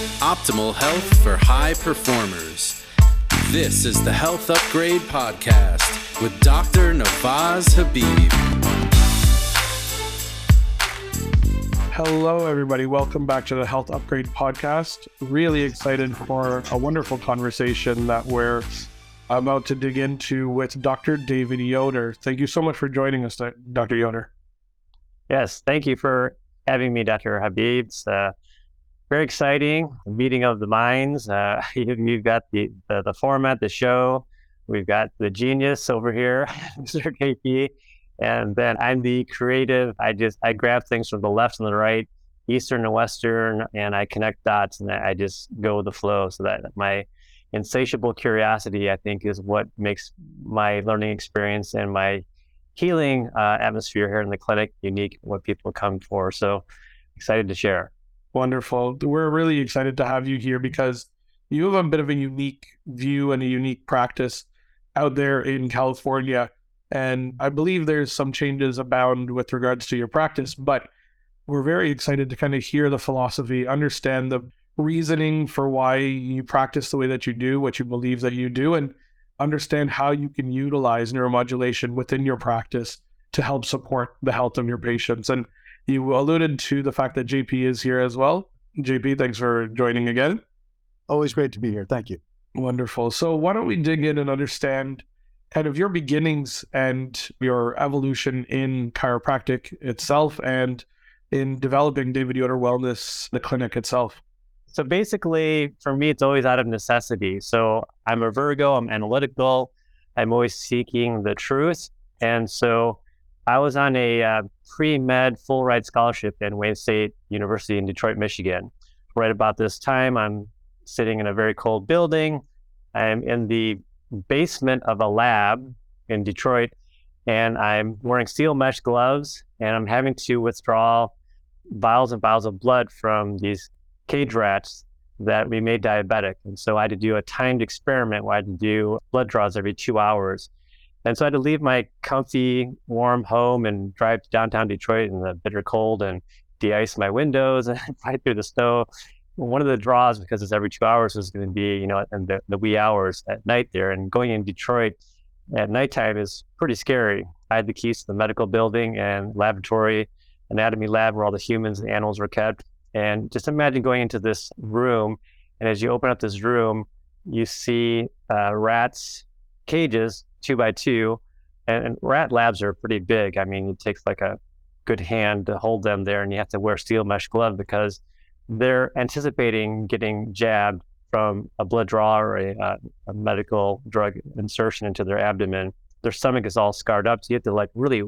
Optimal health for high performers. This is the Health Upgrade Podcast with Dr. Navaz Habib. Hello, everybody. Welcome back to the Health Upgrade Podcast. Really excited for a wonderful conversation that we're about to dig into with Dr. David Yoder. Thank you so much for joining us, Dr. Yoder. Yes, thank you for having me, Dr. Habib. It's uh, very exciting meeting of the minds. Uh, you've got the, the, the format, the show. We've got the genius over here, Mr. JP, and then I'm the creative. I just I grab things from the left and the right, eastern and western, and I connect dots, and I just go with the flow. So that my insatiable curiosity, I think, is what makes my learning experience and my healing uh, atmosphere here in the clinic unique, what people come for. So excited to share. Wonderful. We're really excited to have you here because you have a bit of a unique view and a unique practice out there in California. And I believe there's some changes abound with regards to your practice, but we're very excited to kind of hear the philosophy, understand the reasoning for why you practice the way that you do, what you believe that you do, and understand how you can utilize neuromodulation within your practice to help support the health of your patients. And you alluded to the fact that JP is here as well. JP, thanks for joining again. Always great to be here. Thank you. Wonderful. So, why don't we dig in and understand kind of your beginnings and your evolution in chiropractic itself and in developing David Yoder Wellness, the clinic itself? So basically, for me, it's always out of necessity. So I'm a Virgo, I'm analytical, I'm always seeking the truth. And so I was on a uh, pre med full ride scholarship in Wayne State University in Detroit, Michigan. Right about this time, I'm sitting in a very cold building. I'm in the basement of a lab in Detroit, and I'm wearing steel mesh gloves, and I'm having to withdraw vials and vials of blood from these cage rats that we made diabetic. And so I had to do a timed experiment where I had to do blood draws every two hours. And so I had to leave my comfy, warm home and drive to downtown Detroit in the bitter cold and de-ice my windows and fight through the snow. One of the draws, because it's every two hours, was going to be, you know, in the, the wee hours at night there. And going in Detroit at nighttime is pretty scary. I had the keys to the medical building and laboratory, anatomy lab where all the humans and animals were kept. And just imagine going into this room, and as you open up this room, you see uh, rats cages two by two, and, and, rat labs are pretty big. I mean, it takes like a good hand to hold them there, and you have to wear steel mesh glove because they're anticipating getting jabbed from a blood draw or a, uh, a medical drug insertion into their abdomen. Their stomach is all scarred up, so you have to like really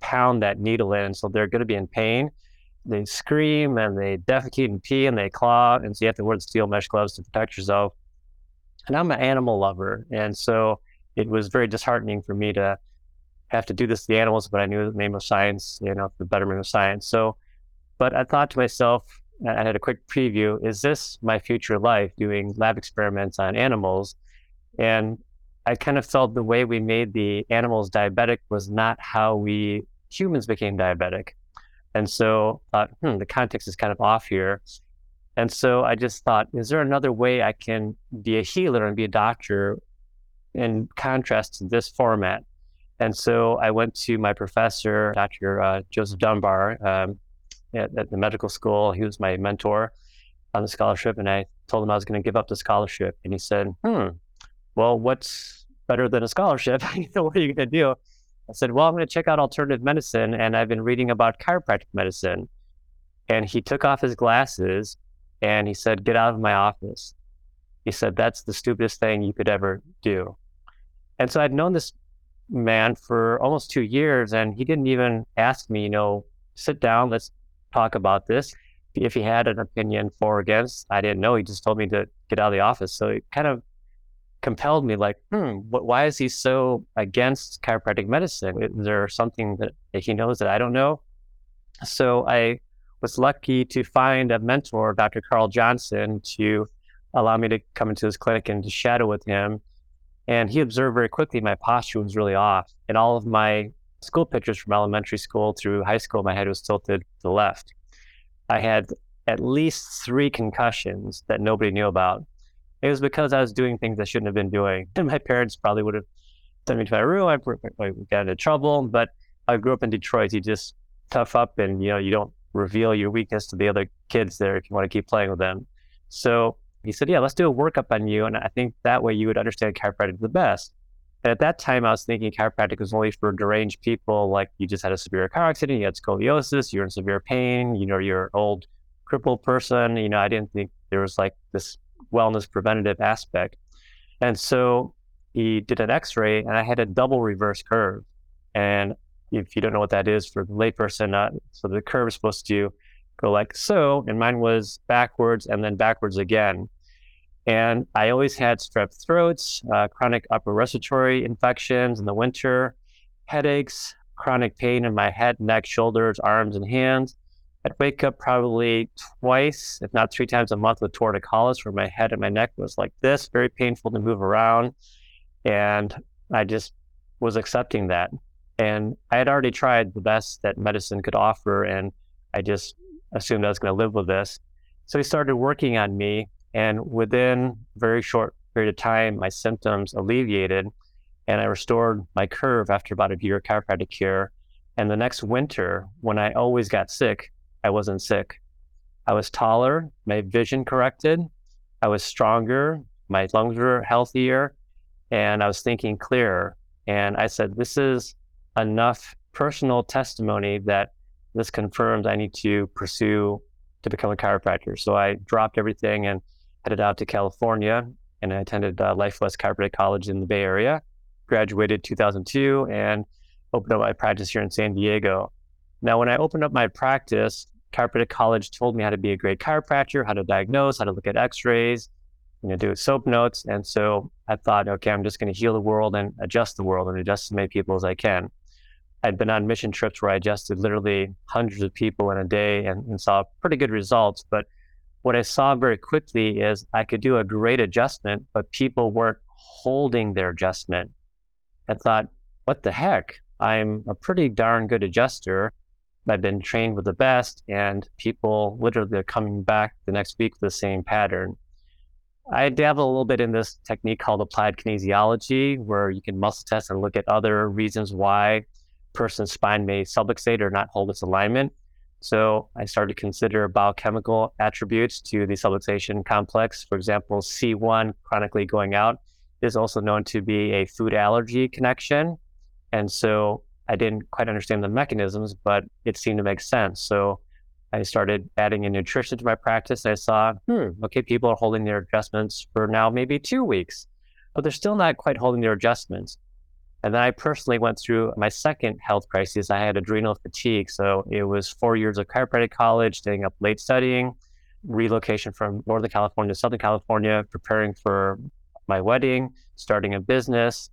pound that needle in. So they're going to be in pain they scream and they defecate and pee and they claw, and so you have to wear the steel mesh gloves to protect yourself. And I'm an animal lover, and so it was very disheartening for me to have to do this to the animals, but I knew the name of science, you know, the betterment of science. So, but I thought to myself, I had a quick preview: is this my future life, doing lab experiments on animals? And I kind of felt the way we made the animals diabetic was not how we humans became diabetic. And so I thought, hmm, the context is kind of off here. And so I just thought, is there another way I can be a healer and be a doctor in contrast to this format? And so I went to my professor, Dr. Uh, Joseph Dunbar, um, at, at, the medical school. He was my mentor on the scholarship. And I told him I was going to give up the scholarship. And he said, hmm, well, what's better than a scholarship? what are you going to do? I said, Well, I'm going to check out alternative medicine. And I've been reading about chiropractic medicine. And he took off his glasses and he said, Get out of my office. He said, That's the stupidest thing you could ever do. And so I'd known this man for almost two years and he didn't even ask me, you know, sit down, let's talk about this. If he had an opinion for or against, I didn't know. He just told me to get out of the office. So it kind of compelled me like, hmm, why is he so against chiropractic medicine? Is there something that he knows that I don't know? So I was lucky to find a mentor, Dr. Carl Johnson, to allow me to come into his clinic and to shadow with him. And he observed very quickly my posture was really off. And all of my school pictures from elementary school through high school, my head was tilted to the left. I had at least three concussions that nobody knew about. It was because I was doing things I shouldn't have been doing. And my parents probably would have sent me to my room. I got into trouble. But I grew up in Detroit. You just tough up and, you know, you don't reveal your weakness to the other kids there if you want to keep playing with them. So he said, Yeah, let's do a workup on you. And I think that way you would understand chiropractic the best. And at that time, I was thinking chiropractic was only for deranged people, like you just had a severe car accident, you had scoliosis, you're in severe pain, you know, you're an old crippled person. You know, I didn't think there was like this wellness preventative aspect. And so he did an x ray, and I had a double reverse curve. And if you don't know what that is for the layperson, uh, so the curve is supposed to go like so, and mine was backwards and then backwards again. And I always had strep throats, uh, chronic upper respiratory infections in the winter, headaches, chronic pain in my head, neck, shoulders, arms, and hands. I'd wake up probably twice, if not three times a month with torticollis, where my head and my neck was like this, very painful to move around. And I just was accepting that. And I had already tried the best that medicine could offer, and I just assumed I was going to live with this. So he started working on me, and within a very short period of time, my symptoms alleviated, and I restored my curve after about a year of chiropractic care. And the next winter, when I always got sick, I wasn't sick. I was taller, my vision corrected, I was stronger, my lungs were healthier, and I was thinking clearer. And I said, This is enough personal testimony that this confirms I need to pursue to become a chiropractor. So I dropped everything and headed out to California and I attended uh, Life West Chiropractic College in the Bay Area, graduated 2002 and opened up my practice here in San Diego. Now, when I opened up my practice, chiropractic college told me how to be a great chiropractor, how to diagnose, how to look at x-rays, you know, do soap notes. And so I thought, okay, I'm just going to heal the world and adjust the world and adjust as many people as I can. I'd been on mission trips where I adjusted literally hundreds of people in a day and, and saw pretty good results. But what I saw very quickly is I could do a great adjustment, but people weren't holding their adjustment. I thought, what the heck? I'm a pretty darn good adjuster. I've been trained with the best, and people literally are coming back the next week with the same pattern. I dabble a little bit in this technique called applied kinesiology, where you can muscle test and look at other reasons why person's spine may subluxate or not hold its alignment. So I started to consider biochemical attributes to the subluxation complex. For example, C1 chronically going out is also known to be a food allergy connection. And so I didn't quite understand the mechanisms, but it seemed to make sense. So I started adding in nutrition to my practice. I saw, hmm, okay, people are holding their adjustments for now maybe two weeks, but they're still not quite holding their adjustments. And then I personally went through my second health crisis. I had adrenal fatigue. So it was four years of chiropractic college, staying up late studying, relocation from Northern California to Southern California, preparing for my wedding, starting a business,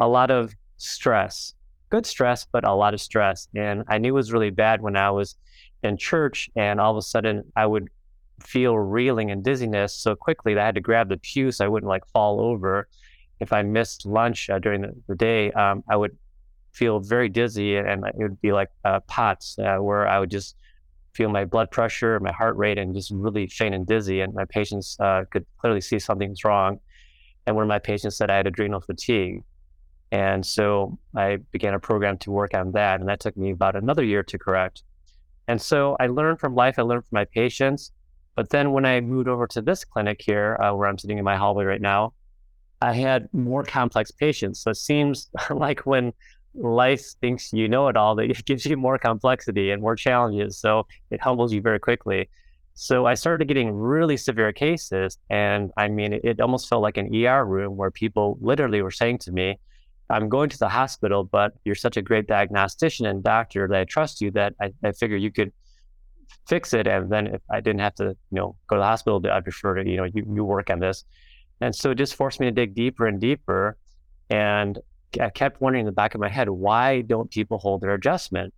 a lot of stress, good stress, but a lot of stress. And I knew it was really bad when I was in church and all of a sudden I would feel reeling and dizziness so quickly that I had to grab the pew so I wouldn't like fall over if I missed lunch uh, during the, the day, um, I would feel very dizzy and it would be like uh, POTS uh, where I would just feel my blood pressure, my heart rate, and just really faint and dizzy. And my patients uh, could clearly see something's wrong. And one of my patients said I had adrenal fatigue. And so I began a program to work on that. And that took me about another year to correct. And so I learned from life, I learned from my patients. But then when I moved over to this clinic here, uh, where I'm sitting in my hallway right now, I had more complex patients. So it seems like when life thinks you know it all, that it gives you more complexity and more challenges. So it humbles you very quickly. So I started getting really severe cases. And I mean, it, it almost felt like an ER room where people literally were saying to me, I'm going to the hospital, but you're such a great diagnostician and doctor that I trust you that I, I figure you could fix it. And then if I didn't have to, you know, go to the hospital, I'd prefer to, you know, you, you work on this. And so it just forced me to dig deeper and deeper. And I kept wondering in the back of my head, why don't people hold their adjustment?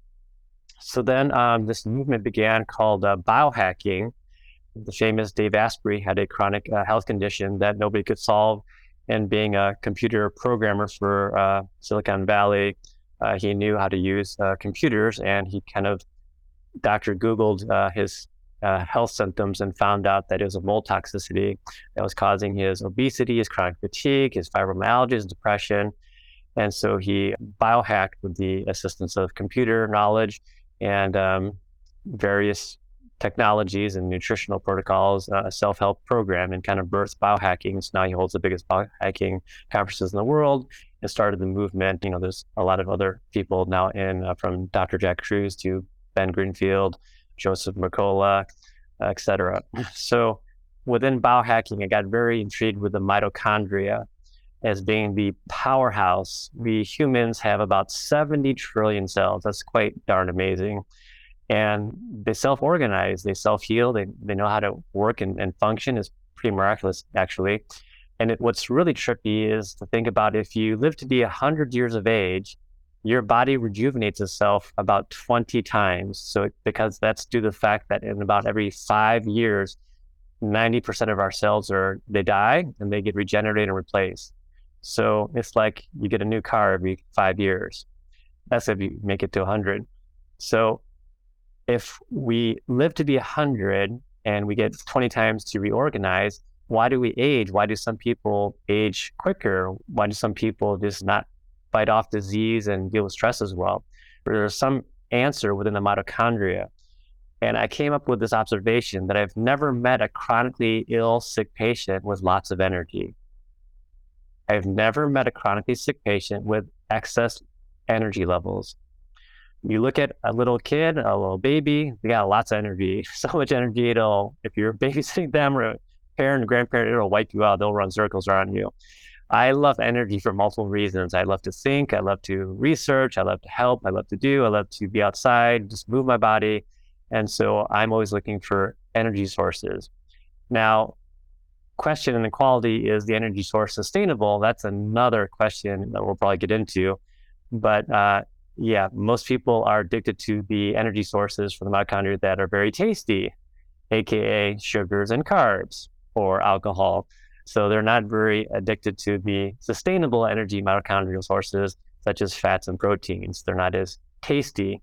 So then um, this movement began called uh, biohacking. The famous Dave Asprey had a chronic uh, health condition that nobody could solve. And being a computer programmer for uh, Silicon Valley, uh, he knew how to use uh, computers and he kind of Dr. Googled uh, his uh, health symptoms and found out that it was a mold toxicity that was causing his obesity, his chronic fatigue, his fibromyalgia, his depression. And so he biohacked with the assistance of computer knowledge and um, various technologies and nutritional protocols, uh, a self help program, and kind of birthed biohacking. So now he holds the biggest biohacking conferences in the world and started the movement. You know, there's a lot of other people now in uh, from Dr. Jack Kruse to Ben Greenfield, Joseph Mercola, et cetera. So within biohacking, I got very intrigued with the mitochondria as being the powerhouse. We humans have about 70 trillion cells. That's quite darn amazing. And they self organize, they self heal, they, they know how to work and, and function. is pretty miraculous, actually. And it, what's really trippy is to think about if you live to be 100 years of age, your body rejuvenates itself about 20 times. So, because that's due to the fact that in about every five years, 90% of our cells are, they die and they get regenerated and replaced. So it's like you get a new car every five years. That's if you make it to 100. So if we live to be 100 and we get 20 times to reorganize, why do we age? Why do some people age quicker? Why do some people just not fight off disease and deal with stress as well? There's some answer within the mitochondria. And I came up with this observation that I've never met a chronically ill, sick patient with lots of energy. I've never met a chronically sick patient with excess energy levels. You look at a little kid, a little baby, they got lots of energy, so much energy it'll, if you're babysitting them or a parent grandparent, it'll wipe you out. They'll run circles around you. I love energy for multiple reasons. I love to think, I love to research, I love to help, I love to do, I love to be outside, just move my body. And so I'm always looking for energy sources. Now, question in equality is the energy source sustainable? That's another question that we'll probably get into. But uh, yeah, most people are addicted to the energy sources from the mitochondria that are very tasty, aka sugars and carbs or alcohol. So they're not very addicted to the sustainable energy mitochondrial sources such as fats and proteins. They're not as tasty.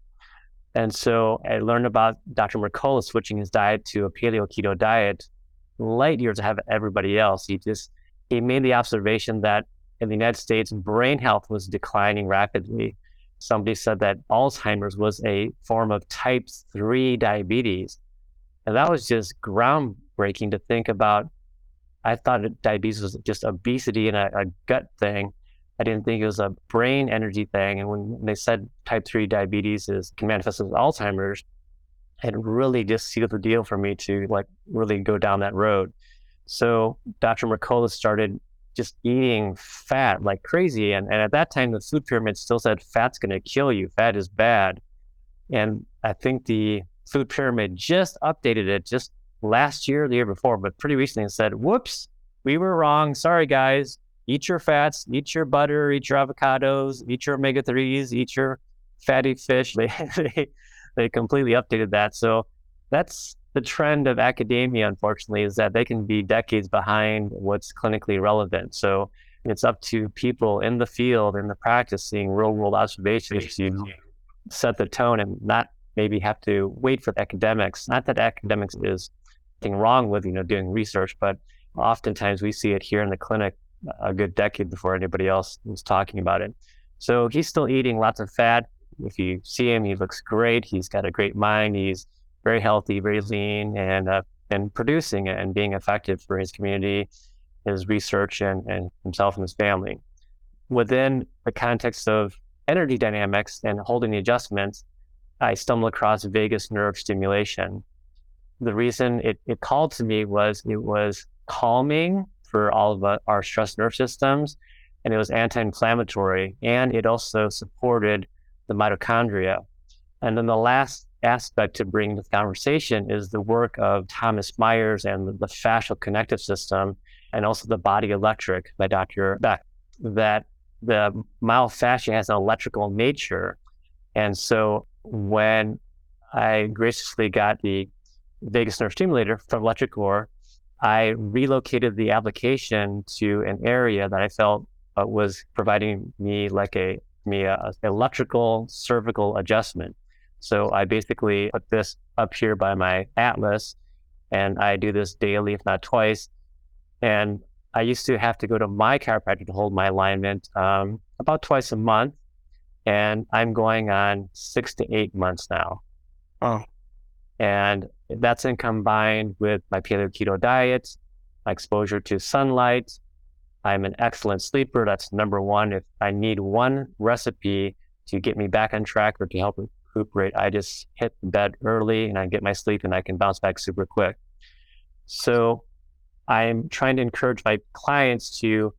And so I learned about Dr. Mercola switching his diet to a paleo keto diet light years ahead of everybody else. He just he made the observation that in the United States, brain health was declining rapidly. Somebody said that Alzheimer's was a form of type 3 diabetes. And that was just groundbreaking to think about. I thought diabetes was just obesity and a, a gut thing. I didn't think it was a brain energy thing. And when they said type 3 diabetes is can manifest as Alzheimer's, it really just sealed the deal for me to like really go down that road. So Dr. Mercola started just eating fat like crazy. And, and at that time, the food pyramid still said fat's going to kill you. Fat is bad. And I think the food pyramid just updated it just last year, the year before, but pretty recently and said, whoops, we were wrong. Sorry, guys. Eat your fats, eat your butter, eat your avocados, eat your omega 3s, eat your fatty fish. They, they, they completely updated that. So that's the trend of academia, unfortunately, is that they can be decades behind what's clinically relevant. So it's up to people in the field, in the practice, seeing real world observations to set the tone and not maybe have to wait for academics. Not that academics is wrong with, you know, doing research, but oftentimes we see it here in the clinic a good decade before anybody else is talking about it. So he's still eating lots of fat. If you see him, he looks great. He's got a great mind. He's very healthy, very lean, and uh, and producing and being effective for his community, his research, and, and himself and his family. Within the context of energy dynamics and holding the adjustments, I stumbled across vagus nerve stimulation. The reason it, it called to me was it was calming for all of uh, our stress nerve systems, and it was anti inflammatory, and it also supported the mitochondria. And then the last aspect to bring to the conversation is the work of Thomas Myers and the fascial connective system, and also the body electric by Dr. Beck, that the myofascia has an electrical nature. And so when I graciously got the vagus nerve stimulator from electroCore, I relocated the application to an area that I felt uh, was providing me like a me a, a electrical cervical adjustment. So I basically put this up here by my atlas and I do this daily, if not twice. And I used to have to go to my chiropractor to hold my alignment um, about twice a month. And I'm going on six to eight months now. Oh. And that's in combined with my paleo keto diet, my exposure to sunlight. I'm an excellent sleeper. That's number one. If I need one recipe to get me back on track or to help recuperate, I just hit bed early and I get my sleep and I can bounce back super quick. So I'm trying to encourage my clients to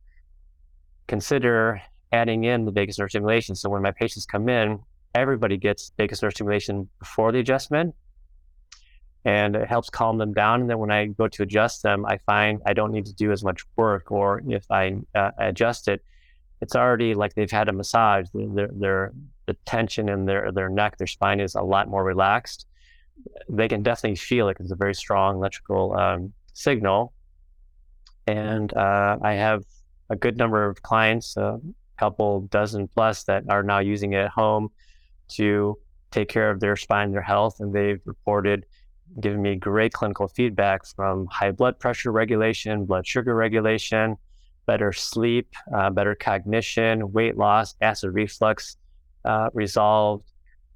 consider adding in the vagus nerve stimulation. So when my patients come in, everybody gets vagus nerve stimulation before the adjustment and it helps calm them down. And then when I go to adjust them, I find I don't need to do as much work, or if I uh, adjust it, it's already like they've had a massage. Their, their the tension in their their neck, their spine is a lot more relaxed. They can definitely feel it because it's a very strong electrical um, signal. And uh, I have a good number of clients, a couple dozen plus, that are now using it at home to take care of their spine, their health, and they've reported giving me great clinical feedback from high blood pressure regulation, blood sugar regulation, better sleep, uh, better cognition, weight loss, acid reflux uh, resolved,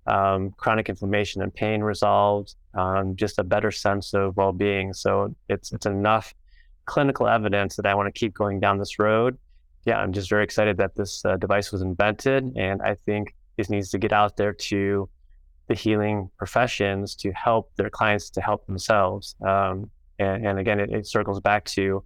um, chronic inflammation and pain resolved, um, just a better sense of well-being. So it's it's enough clinical evidence that I want to keep going down this road. Yeah, I'm just very excited that this uh, device was invented, and I think this needs to get out there to the healing professions to help their clients to help themselves. Um, and, and, again, it, it, circles back to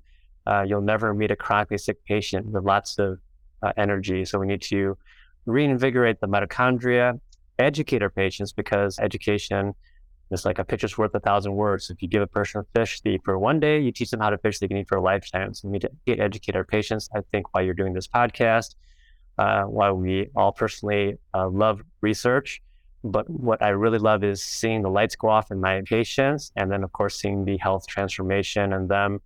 uh, you'll never meet a chronically sick patient with lots of uh, energy. So we need to reinvigorate the mitochondria, educate our patients because education is like a picture's worth a thousand words. If you give a person a fish eat for one day, you teach them how to fish they can eat for a lifetime. So we need to educate our patients. I think while you're doing this podcast, uh, while we all personally uh, love research, but what I really love is seeing the lights go off in my patients, and then, of course, seeing the health transformation and them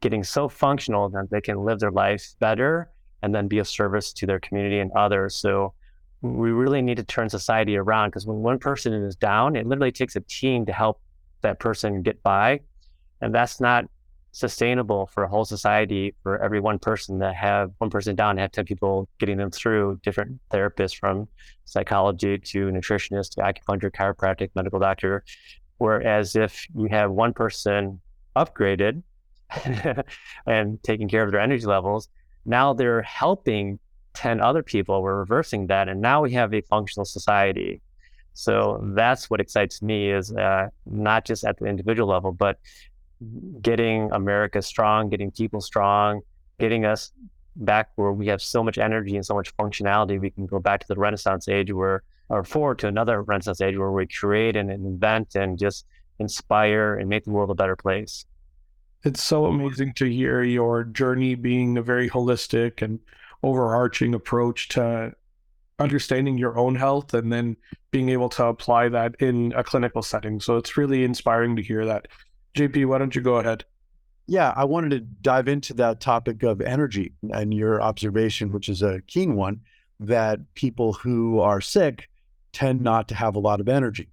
getting so functional that they can live their life better and then be of service to their community and others. So, we really need to turn society around because when one person is down, it literally takes a team to help that person get by. And that's not sustainable for a whole society for every one person to have one person down, have 10 people getting them through different therapists from psychology to nutritionist to acupuncture, chiropractic, medical doctor. Whereas if you have one person upgraded and taking care of their energy levels, now they're helping 10 other people. We're reversing that. And now we have a functional society. So that's what excites me is uh, not just at the individual level, but getting America strong, getting people strong, getting us back where we have so much energy and so much functionality. We can go back to the Renaissance age where, or forward to another Renaissance age where we create and invent and just inspire and make the world a better place. It's so mm-hmm. amazing to hear your journey being a very holistic and overarching approach to understanding your own health and then being able to apply that in a clinical setting. So it's really inspiring to hear that. JP, why don't you go ahead? Yeah, I wanted to dive into that topic of energy and your observation, which is a keen one, that people who are sick tend not to have a lot of energy.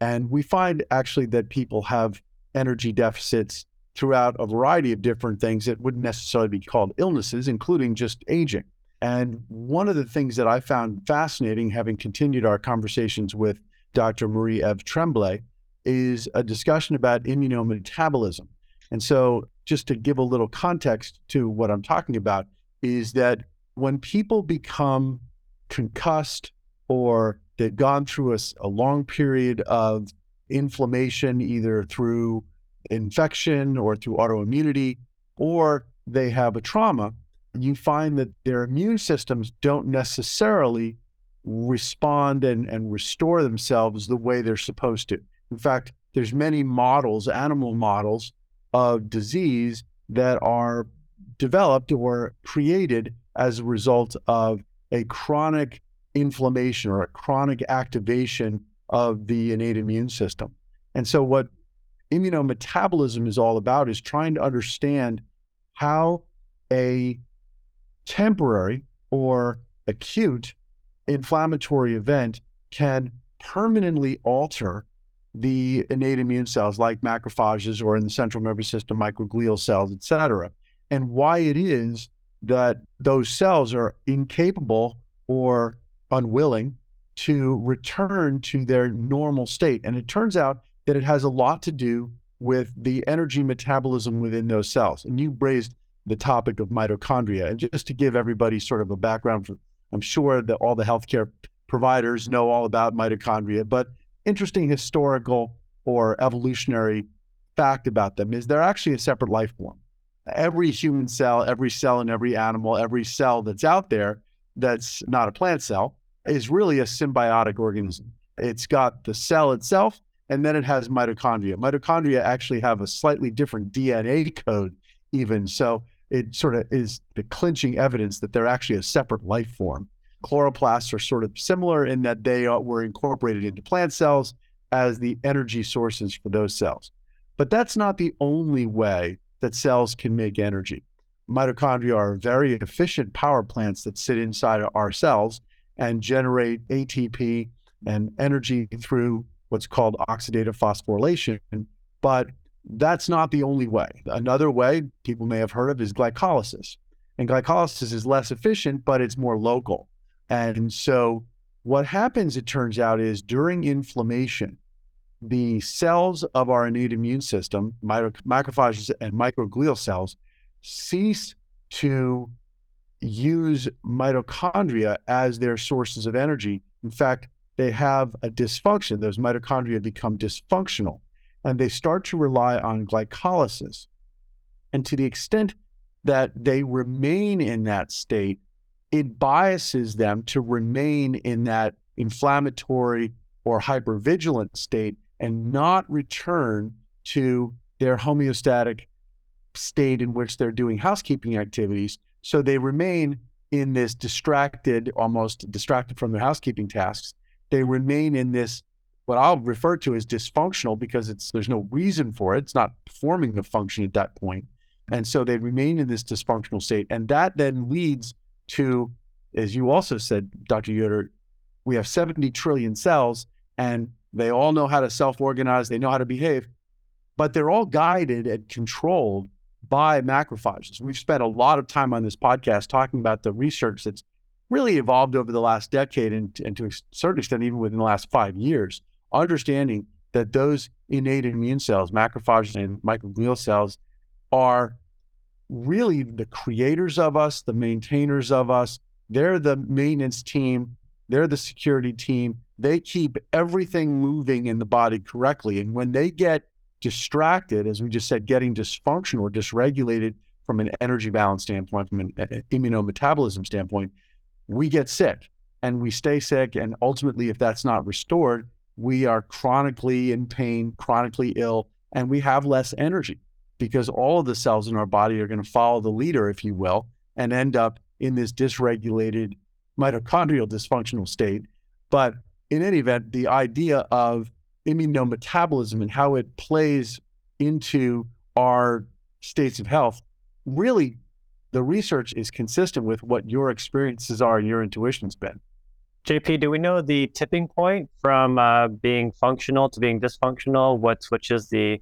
And we find actually that people have energy deficits throughout a variety of different things that wouldn't necessarily be called illnesses, including just aging. And one of the things that I found fascinating, having continued our conversations with Dr. Marie Eve Tremblay, is a discussion about immunometabolism. And so, just to give a little context to what I'm talking about, is that when people become concussed or they've gone through a, a long period of inflammation, either through infection or through autoimmunity, or they have a trauma, you find that their immune systems don't necessarily respond and, and restore themselves the way they're supposed to. In fact, there's many models, animal models of disease that are developed or created as a result of a chronic inflammation or a chronic activation of the innate immune system. And so what immunometabolism is all about is trying to understand how a temporary or acute inflammatory event can permanently alter the innate immune cells like macrophages or in the central nervous system, microglial cells, et cetera, and why it is that those cells are incapable or unwilling to return to their normal state. And it turns out that it has a lot to do with the energy metabolism within those cells. And you raised the topic of mitochondria. And just to give everybody sort of a background, I'm sure that all the healthcare providers know all about mitochondria, but interesting historical or evolutionary fact about them is they're actually a separate life form. Every human cell, every cell in every animal, every cell that's out there that's not a plant cell is really a symbiotic organism. It's got the cell itself, and then it has mitochondria. Mitochondria actually have a slightly different DNA code, even. So it sort of is the clinching evidence that they're actually a separate life form. Chloroplasts are sort of similar in that they are, were incorporated into plant cells as the energy sources for those cells. But that's not the only way that cells can make energy. Mitochondria are very efficient power plants that sit inside our cells and generate ATP and energy through what's called oxidative phosphorylation. But that's not the only way. Another way people may have heard of is glycolysis. And glycolysis is less efficient, but it's more local. And so what happens, it turns out, is during inflammation, the cells of our innate immune system, macrophages and microglial cells, cease to use mitochondria as their sources of energy. In fact, they have a dysfunction. Those mitochondria become dysfunctional and they start to rely on glycolysis. And to the extent that they remain in that state, it biases them to remain in that inflammatory or hypervigilant state and not return to their homeostatic state in which they're doing housekeeping activities. So they remain in this distracted, almost distracted from their housekeeping tasks. They remain in this what I'll refer to as dysfunctional because it's there's no reason for it. It's not performing the function at that point. And so they remain in this dysfunctional state. And that then leads to, as you also said, Dr. Yoder, we have 70 trillion cells and they all know how to self-organize, they know how to behave, but they're all guided and controlled by macrophages. We've spent a lot of time on this podcast talking about the research that's really evolved over the last decade and, and to a certain extent, even within the last five years, understanding that those innate immune cells, macrophages and microglial cells, are really the creators of us, the maintainers of us. They're the maintenance team, they're the security team. They keep everything moving in the body correctly. And when they get distracted, as we just said, getting dysfunctional or dysregulated from an energy balance standpoint, from an uh, uh, immunometabolism standpoint, we get sick and we stay sick. And ultimately, if that's not restored, we are chronically in pain, chronically ill, and we have less energy because all of the cells in our body are going to follow the leader, if you will, and end up in this dysregulated mitochondrial dysfunctional state. But in any event, the idea of immunometabolism and how it plays into our states of health really the research is consistent with what your experiences are and your intuition's been. JP, do we know the tipping point from uh, being functional to being dysfunctional? What switches the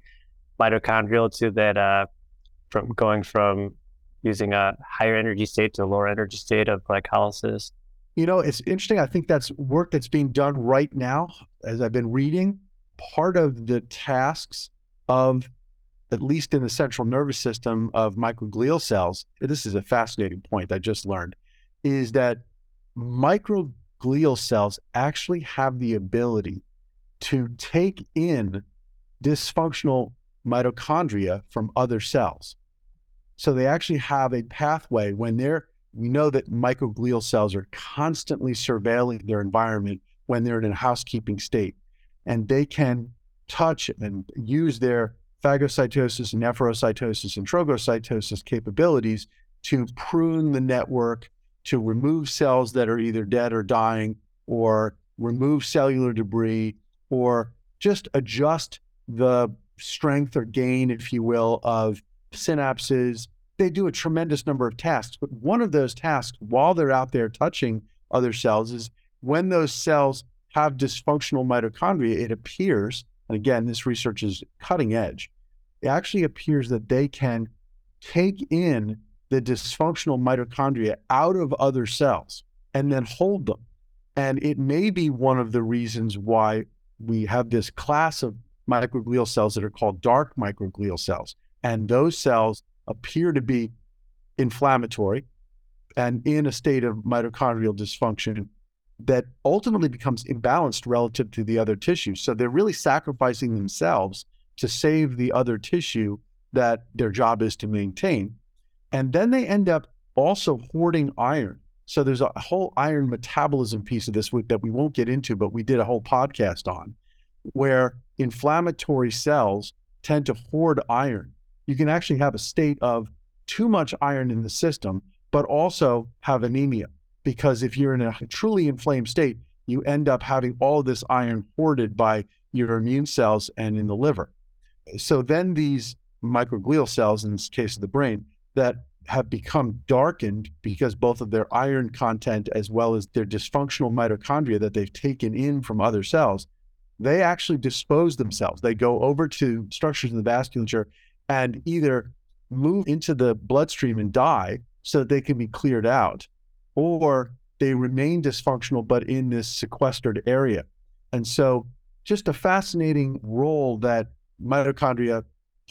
mitochondrial to that uh, from going from using a higher energy state to a lower energy state of glycolysis? You know, it's interesting. I think that's work that's being done right now as I've been reading. Part of the tasks of, at least in the central nervous system of microglial cells, this is a fascinating point I just learned, is that microglial cells actually have the ability to take in dysfunctional mitochondria from other cells. So they actually have a pathway when they're, we know that microglial cells are constantly surveilling their environment when they're in a housekeeping state. And they can touch and use their phagocytosis, and efferocytosis, and trogocytosis capabilities to prune the network to remove cells that are either dead or dying, or remove cellular debris, or just adjust the strength or gain, if you will, of synapses. They do a tremendous number of tasks. But one of those tasks, while they're out there touching other cells, is when those cells have dysfunctional mitochondria, it appears, and again, this research is cutting edge, it actually appears that they can take in the dysfunctional mitochondria out of other cells and then hold them. And it may be one of the reasons why we have this class of microglial cells that are called dark microglial cells. And those cells appear to be inflammatory and in a state of mitochondrial dysfunction that ultimately becomes imbalanced relative to the other tissues. So they're really sacrificing themselves to save the other tissue that their job is to maintain. And then they end up also hoarding iron. So there's a whole iron metabolism piece of this that we won't get into, but we did a whole podcast on where inflammatory cells tend to hoard iron. You can actually have a state of too much iron in the system, but also have anemia. Because if you're in a truly inflamed state, you end up having all this iron hoarded by your immune cells and in the liver. So then these microglial cells, in this case of the brain, that have become darkened because both of their iron content as well as their dysfunctional mitochondria that they've taken in from other cells, they actually dispose themselves. They go over to structures in the vasculature and either move into the bloodstream and die so that they can be cleared out, or they remain dysfunctional but in this sequestered area. And so, just a fascinating role that mitochondria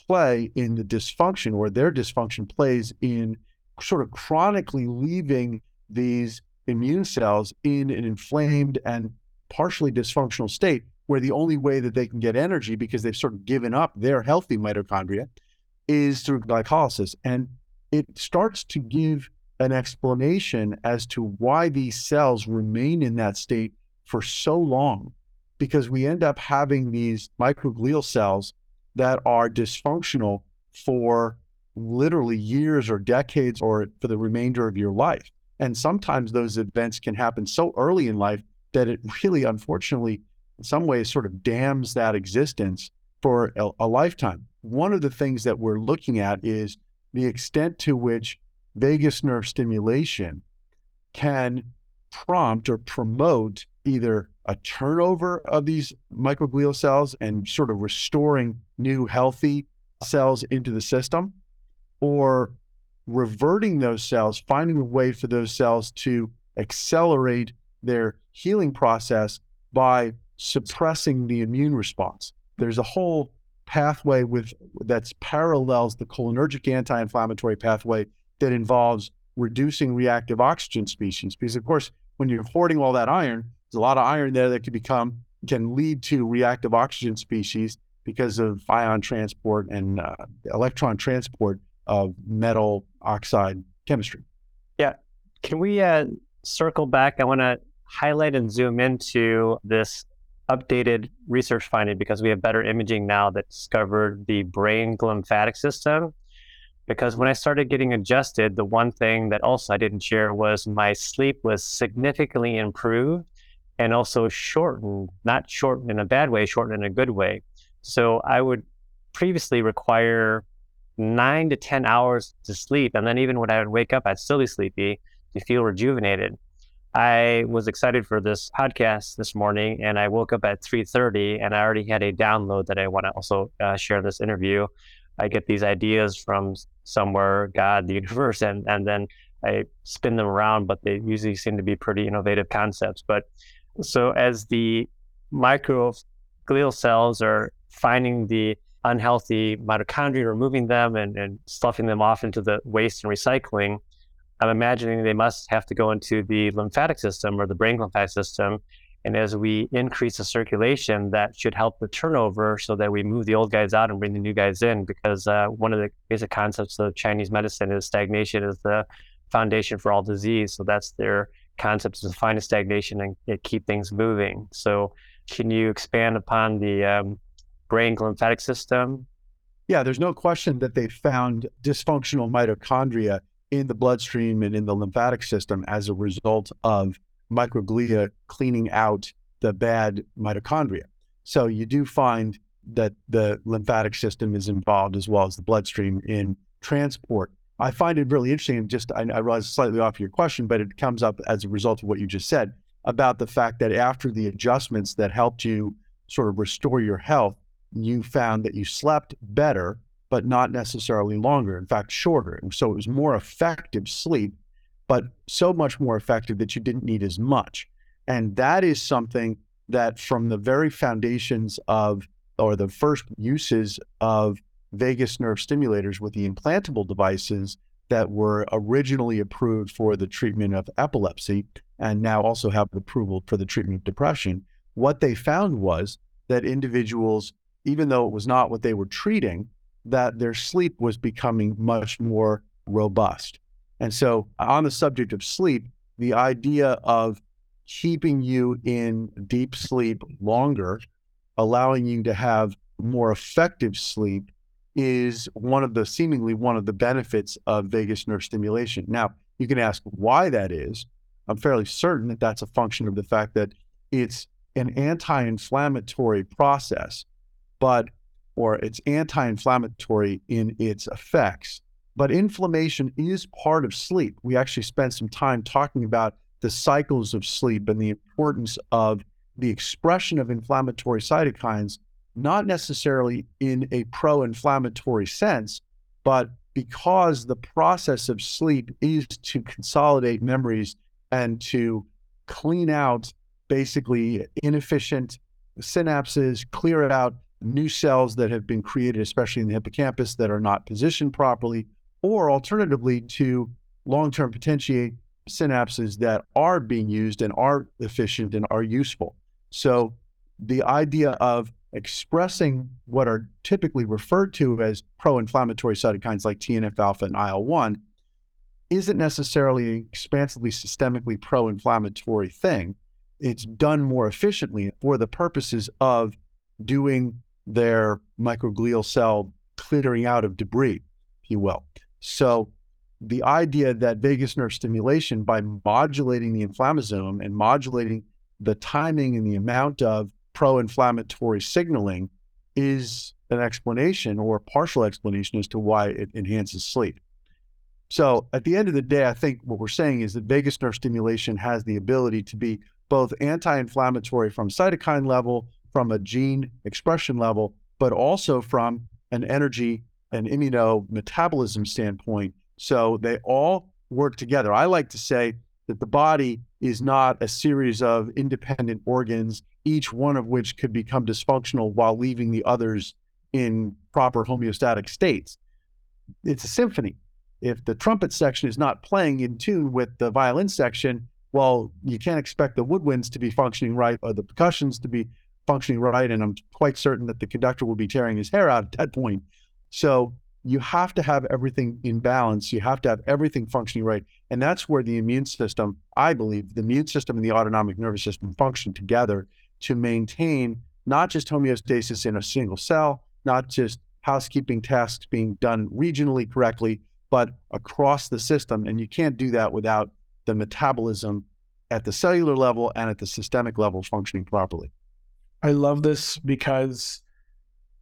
play in the dysfunction or their dysfunction plays in sort of chronically leaving these immune cells in an inflamed and partially dysfunctional state where the only way that they can get energy because they've sort of given up their healthy mitochondria is through glycolysis and it starts to give an explanation as to why these cells remain in that state for so long because we end up having these microglial cells that are dysfunctional for literally years or decades or for the remainder of your life. And sometimes those events can happen so early in life that it really, unfortunately, in some ways, sort of damns that existence for a, a lifetime. One of the things that we're looking at is the extent to which vagus nerve stimulation can prompt or promote either a turnover of these microglial cells and sort of restoring new healthy cells into the system, or reverting those cells, finding a way for those cells to accelerate their healing process by suppressing the immune response. There's a whole pathway with that's parallels the cholinergic anti-inflammatory pathway that involves reducing reactive oxygen species. Because of course, when you're hoarding all that iron, there's a lot of iron there that can become can lead to reactive oxygen species because of ion transport and uh, electron transport of metal oxide chemistry. Yeah. Can we uh, circle back? I want to highlight and zoom into this updated research finding because we have better imaging now that discovered the brain glymphatic system. Because when I started getting adjusted, the one thing that also I didn't share was my sleep was significantly improved and also shortened, not shortened in a bad way, shortened in a good way. So I would previously require nine to 10 hours to sleep. And then even when I would wake up, I'd still be sleepy to feel rejuvenated. I was excited for this podcast this morning and I woke up at 3.30 and I already had a download that I want to also uh, share this interview. I get these ideas from somewhere, God, the universe, and, and then I spin them around, but they usually seem to be pretty innovative concepts. But so as the microglial cells are finding the unhealthy mitochondria, removing them and, and stuffing them off into the waste and recycling, I'm imagining they must have to go into the lymphatic system or the brain lymphatic system. And as we increase the circulation, that should help the turnover so that we move the old guys out and bring the new guys in. Because uh, one of the basic concepts of Chinese medicine is stagnation is the foundation for all disease. So that's their concepts to find a stagnation and keep things moving. So, can you expand upon the um, brain lymphatic system? Yeah, there's no question that they found dysfunctional mitochondria in the bloodstream and in the lymphatic system as a result of microglia cleaning out the bad mitochondria. So you do find that the lymphatic system is involved as well as the bloodstream in transport I find it really interesting. Just, I, I realize slightly off your question, but it comes up as a result of what you just said. about the fact that after the adjustments that helped you sort of restore your health, you found that you slept better, but not necessarily longer. In fact, shorter. So it was more effective sleep, but so much more effective that you didn't need as much. And that is something that from the very foundations of, or the first uses of vagus nerve stimulators with the implantable devices that were originally approved for the treatment of epilepsy and now also have approval for the treatment of depression, what they found was that individuals, even though it was not what they were treating, that their sleep was becoming much more robust. And so, on the subject of sleep, the idea of keeping you in deep sleep longer, allowing you to have more effective sleep, is one of the seemingly one of the benefits of vagus nerve stimulation. Now, you can ask why that is. I'm fairly certain that that's a function of the fact that it's an anti inflammatory process, but, or it's anti inflammatory in its effects. But inflammation is part of sleep. We actually spent some time talking about the cycles of sleep and the importance of the expression of inflammatory cytokines, not necessarily in a pro inflammatory sense, but because the process of sleep is to consolidate memories and to clean out basically inefficient synapses, clear it out new cells that have been created, especially in the hippocampus, that are not positioned properly, or alternatively, to long term potentiate synapses that are being used and are efficient and are useful. So, the idea of expressing what are typically referred to as pro inflammatory cytokines like TNF alpha and IL 1 isn't necessarily an expansively systemically pro inflammatory thing. It's done more efficiently for the purposes of doing their microglial cell clearing out of debris, if you will. So, the idea that vagus nerve stimulation, by modulating the inflammasome and modulating the timing and the amount of pro inflammatory signaling, is an explanation or partial explanation as to why it enhances sleep. So at the end of the day, I think what we're saying is that vagus nerve stimulation has the ability to be both anti-inflammatory from cytokine level, from a gene expression level, but also from an energy and immunometabolism standpoint. So they all work together. I like to say that the body is not a series of independent organs, each one of which could become dysfunctional while leaving the others in proper homeostatic states. It's a symphony if the trumpet section is not playing in tune with the violin section, well, you can't expect the woodwinds to be functioning right or the percussions to be functioning right. And I'm quite certain that the conductor will be tearing his hair out at that point. So you have to have everything in balance. You have to have everything functioning right. And that's where the immune system, I believe, the immune system and the autonomic nervous system function together to maintain not just homeostasis in a single cell, not just housekeeping tasks being done regionally correctly, but across the system. And you can't do that without the metabolism at the cellular level and at the systemic level functioning properly. I love this because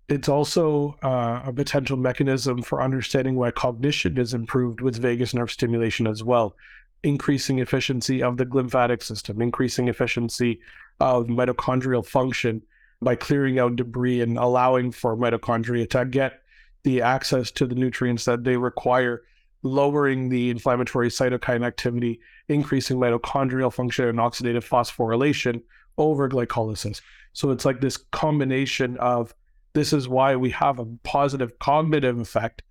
it's also uh, a potential mechanism for understanding why cognition is improved with vagus nerve stimulation as well. Increasing efficiency of the lymphatic system, increasing efficiency of mitochondrial function by clearing out debris and allowing for mitochondria to get the access to the nutrients that they require, lowering the inflammatory cytokine activity, increasing mitochondrial function and oxidative phosphorylation over glycolysis. So it's like this combination of this is why we have a positive cognitive effect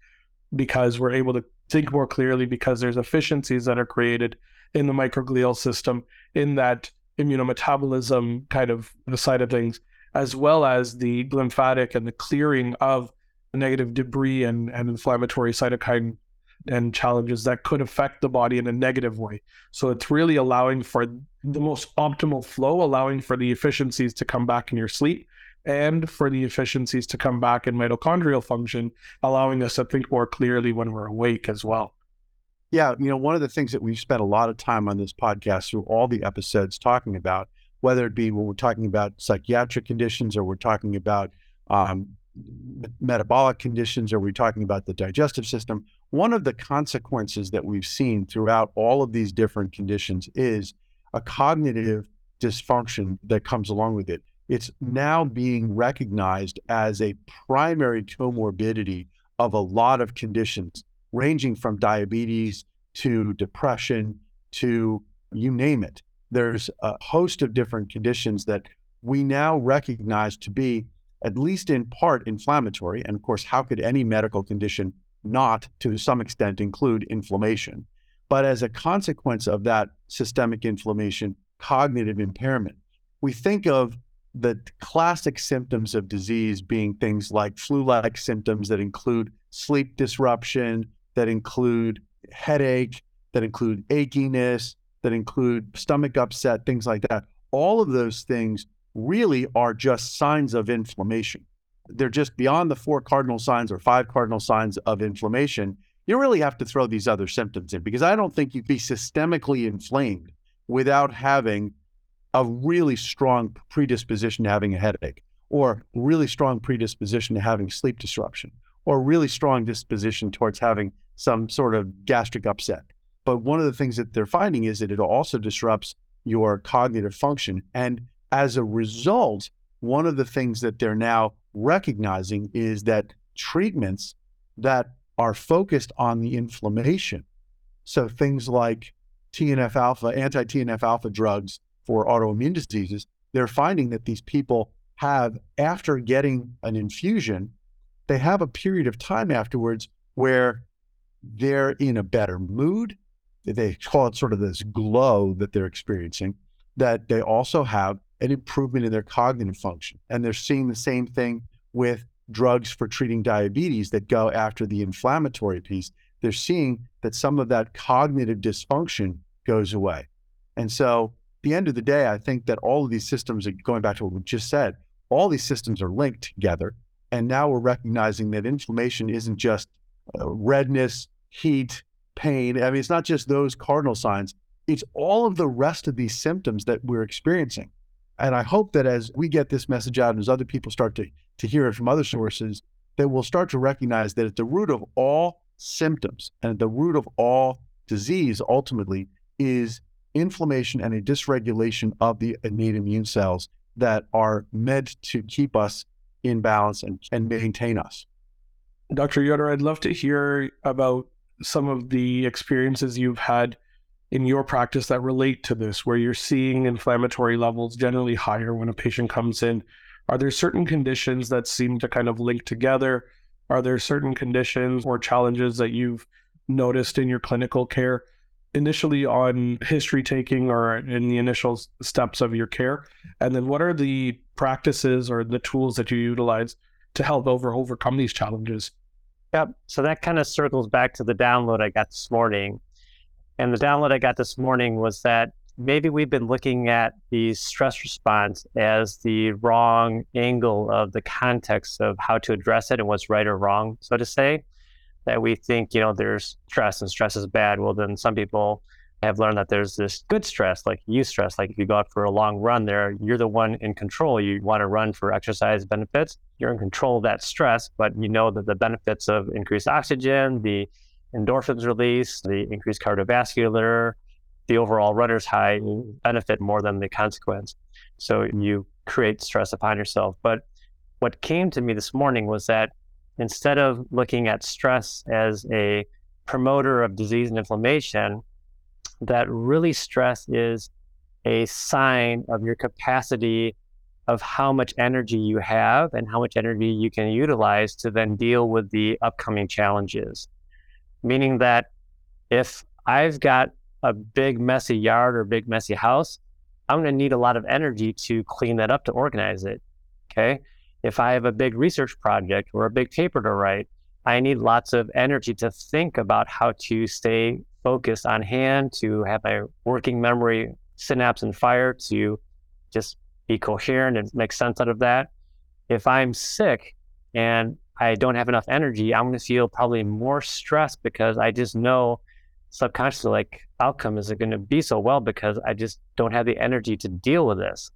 because we're able to think more clearly because there's efficiencies that are created in the microglial system in that immunometabolism kind of side of things as well as the lymphatic and the clearing of negative debris and, and inflammatory cytokine and challenges that could affect the body in a negative way. So it's really allowing for the most optimal flow, allowing for the efficiencies to come back in your sleep and for the efficiencies to come back in mitochondrial function, allowing us to think more clearly when we're awake as well. Yeah, you know, one of the things that we've spent a lot of time on this podcast through all the episodes talking about, whether it be when we're talking about psychiatric conditions or we're talking about um, metabolic conditions? or we're talking about the digestive system? One of the consequences that we've seen throughout all of these different conditions is a cognitive dysfunction that comes along with it. It's now being recognized as a primary comorbidity of a lot of conditions, ranging from diabetes to depression to you name it. There's a host of different conditions that we now recognize to be, at least in part, inflammatory. And of course, how could any medical condition not, to some extent, include inflammation? But as a consequence of that systemic inflammation, cognitive impairment, we think of the classic symptoms of disease being things like flu like symptoms that include sleep disruption, that include headache, that include achiness, that include stomach upset, things like that. All of those things really are just signs of inflammation. They're just beyond the four cardinal signs or five cardinal signs of inflammation. You really have to throw these other symptoms in because I don't think you'd be systemically inflamed without having a really strong predisposition to having a headache or really strong predisposition to having sleep disruption or really strong disposition towards having some sort of gastric upset. But one of the things that they're finding is that it also disrupts your cognitive function. And as a result, one of the things that they're now recognizing is that treatments that are focused on the inflammation, so things like TNF alpha, anti TNF alpha drugs for autoimmune diseases, they're finding that these people have, after getting an infusion, they have a period of time afterwards where they're in a better mood. They call it sort of this glow that they're experiencing, that they also have an improvement in their cognitive function. And they're seeing the same thing with drugs for treating diabetes that go after the inflammatory piece. They're seeing that some of that cognitive dysfunction goes away. And so, the end of the day, I think that all of these systems, are going back to what we just said, all these systems are linked together. And now we're recognizing that inflammation isn't just uh, redness, heat, pain. I mean, it's not just those cardinal signs, it's all of the rest of these symptoms that we're experiencing. And I hope that as we get this message out and as other people start to, to hear it from other sources, that we'll start to recognize that at the root of all symptoms and at the root of all disease ultimately is inflammation and a dysregulation of the innate immune cells that are meant to keep us in balance and, and maintain us. Dr. Yoder, I'd love to hear about some of the experiences you've had in your practice that relate to this, where you're seeing inflammatory levels generally higher when a patient comes in? Are there certain conditions that seem to kind of link together? Are there certain conditions or challenges that you've noticed in your clinical care initially on history taking or in the initial steps of your care? And then what are the practices or the tools that you utilize to help over overcome these challenges? Yep. So that kind of circles back to the download I got this morning. And the download I got this morning was that maybe we've been looking at the stress response as the wrong angle of the context of how to address it and what's right or wrong, so to say. That we think, you know, there's stress and stress is bad. Well, then some people have learned that there's this good stress, like eustress, Like if you go out for a long run there, you're the one in control. You want to run for exercise benefits. You're in control of that stress, but you know that the benefits of increased oxygen, the endorphins release, the increased cardiovascular, the overall runner's high benefit more than the consequence. So you create stress upon yourself. But what came to me this morning was that instead of looking at stress as a promoter of disease and inflammation, that really stress is a sign of your capacity of how much energy you have and how much energy you can utilize to then deal with the upcoming challenges meaning that if I've got a big messy yard or big messy house, I'm going to need a lot of energy to clean that up to organize it. Okay. If I have a big research project or a big paper to write, I need lots of energy to think about how to stay focused on hand, to have my working memory synapse and fire, to just be coherent and make sense out of that. If I'm sick and I don't have enough energy, I'm going to feel probably more stressed because I just know subconsciously like outcome isn't going to be so well because I just don't have the energy to deal with this.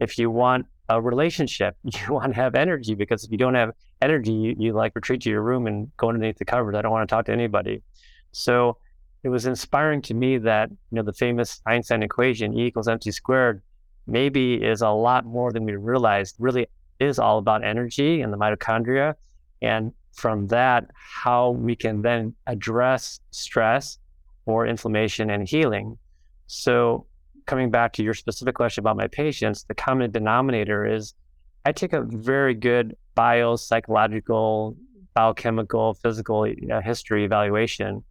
If you want a relationship, you want to have energy because if you don't have energy, you, you like retreat to your room and go underneath the covers. I don't want to talk to anybody. So it was inspiring to me that, you know, the famous Einstein equation, E equals mc squared, maybe is a lot more than we realized. Really is all about energy and the mitochondria. And from that, how we can then address stress or inflammation and healing. So, coming back to your specific question about my patients, the common denominator is I take a very good bio, psychological, biochemical, physical uh, history evaluation.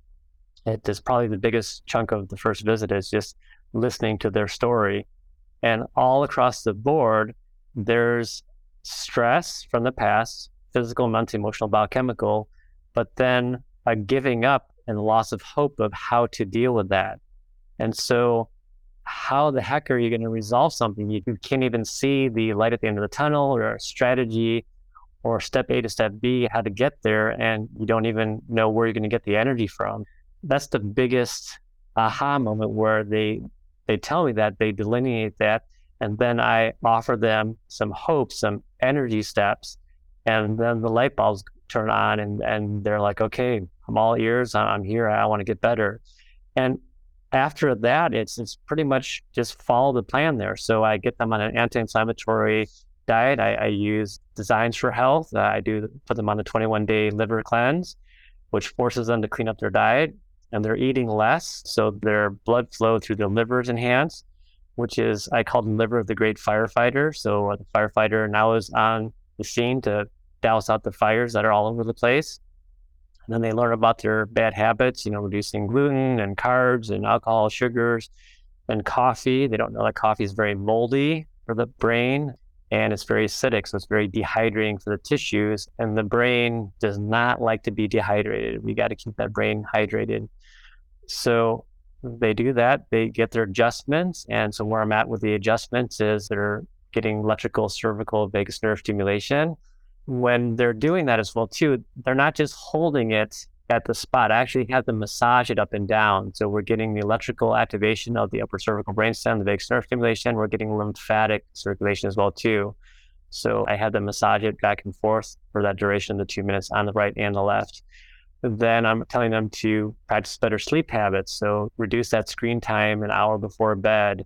It is probably the biggest chunk of the first visit is just listening to their story. And all across the board, there's stress from the past, physical, mental, emotional, biochemical, but then a giving up and loss of hope of how to deal with that. And so, how the heck are you going to resolve something? You, can't even see the light at the end of the tunnel or a strategy or step A to step B, how to get there, and you don't even know where you're going to get the energy from. That's the biggest aha moment where they they tell me that they delineate that, and then I offer them some hope, some energy steps, and then the light bulbs turn on, and and they're like, okay, I'm all ears. I'm here. I want to get better. And after that, it's it's pretty much just follow the plan there. So I get them on an anti-inflammatory diet. I, I use Designs for Health. Uh, I do put them on a 21-day liver cleanse, which forces them to clean up their diet, and they're eating less, so their blood flow through their liver is enhanced. Which is I call them liver of the great firefighter. So uh, the firefighter now is on scene to douse out the fires that are all over the place. And then they learn about their bad habits, you know, reducing gluten and carbs and alcohol, sugars, and coffee. They don't know that coffee is very moldy for the brain and it's very acidic, so it's very dehydrating for the tissues. And the brain does not like to be dehydrated. We got to keep that brain hydrated. So they do that. They get their adjustments. And so where I'm at with the adjustments is they're getting electrical cervical vagus nerve stimulation when they're doing that as well too, they're not just holding it at the spot. I actually have them massage it up and down. So we're getting the electrical activation of the upper cervical brainstem, the vagus nerve stimulation. We're getting lymphatic circulation as well too. So I have them massage it back and forth for that duration of the two minutes on the right and the left. Then I'm telling them to practice better sleep habits. So reduce that screen time an hour before bed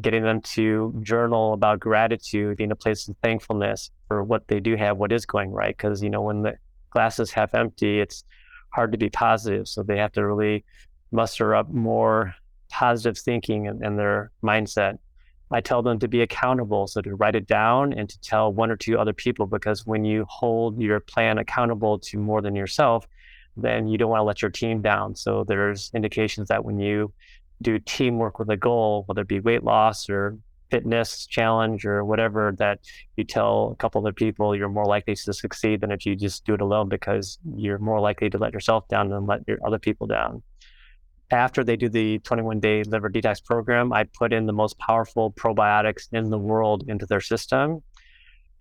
getting them to journal about gratitude in a place of thankfulness for what they do have, what is going right. Because, you know, when the glass is half empty, it's hard to be positive. So they have to really muster up more positive thinking in, in their mindset. I tell them to be accountable, so to write it down and to tell one or two other people, because when you hold your plan accountable to more than yourself, then you don't want to let your team down. So there's indications that when you do teamwork with a goal, whether it be weight loss or fitness challenge or whatever that you tell a couple of people you're more likely to succeed than if you just do it alone because you're more likely to let yourself down than let your other people down. After they do the 21 day liver detox program, I put in the most powerful probiotics in the world into their system.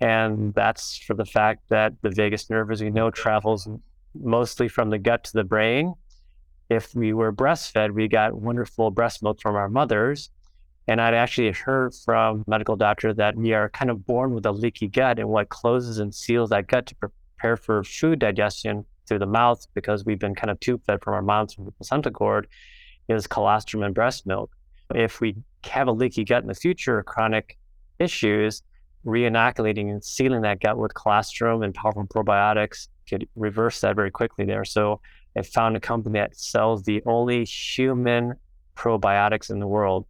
And that's for the fact that the vagus nerve, as we know, travels mostly from the gut to the brain if we were breastfed, we got wonderful breast milk from our mothers. And I'd actually heard from medical doctor that we are kind of born with a leaky gut, and what closes and seals that gut to prepare for food digestion through the mouth, because we've been kind of tube fed from our moms from the placenta cord, is colostrum and breast milk. If we have a leaky gut in the future, chronic issues, re-inoculating and sealing that gut with colostrum and powerful probiotics could reverse that very quickly there. So I found a company that sells the only human probiotics in the world.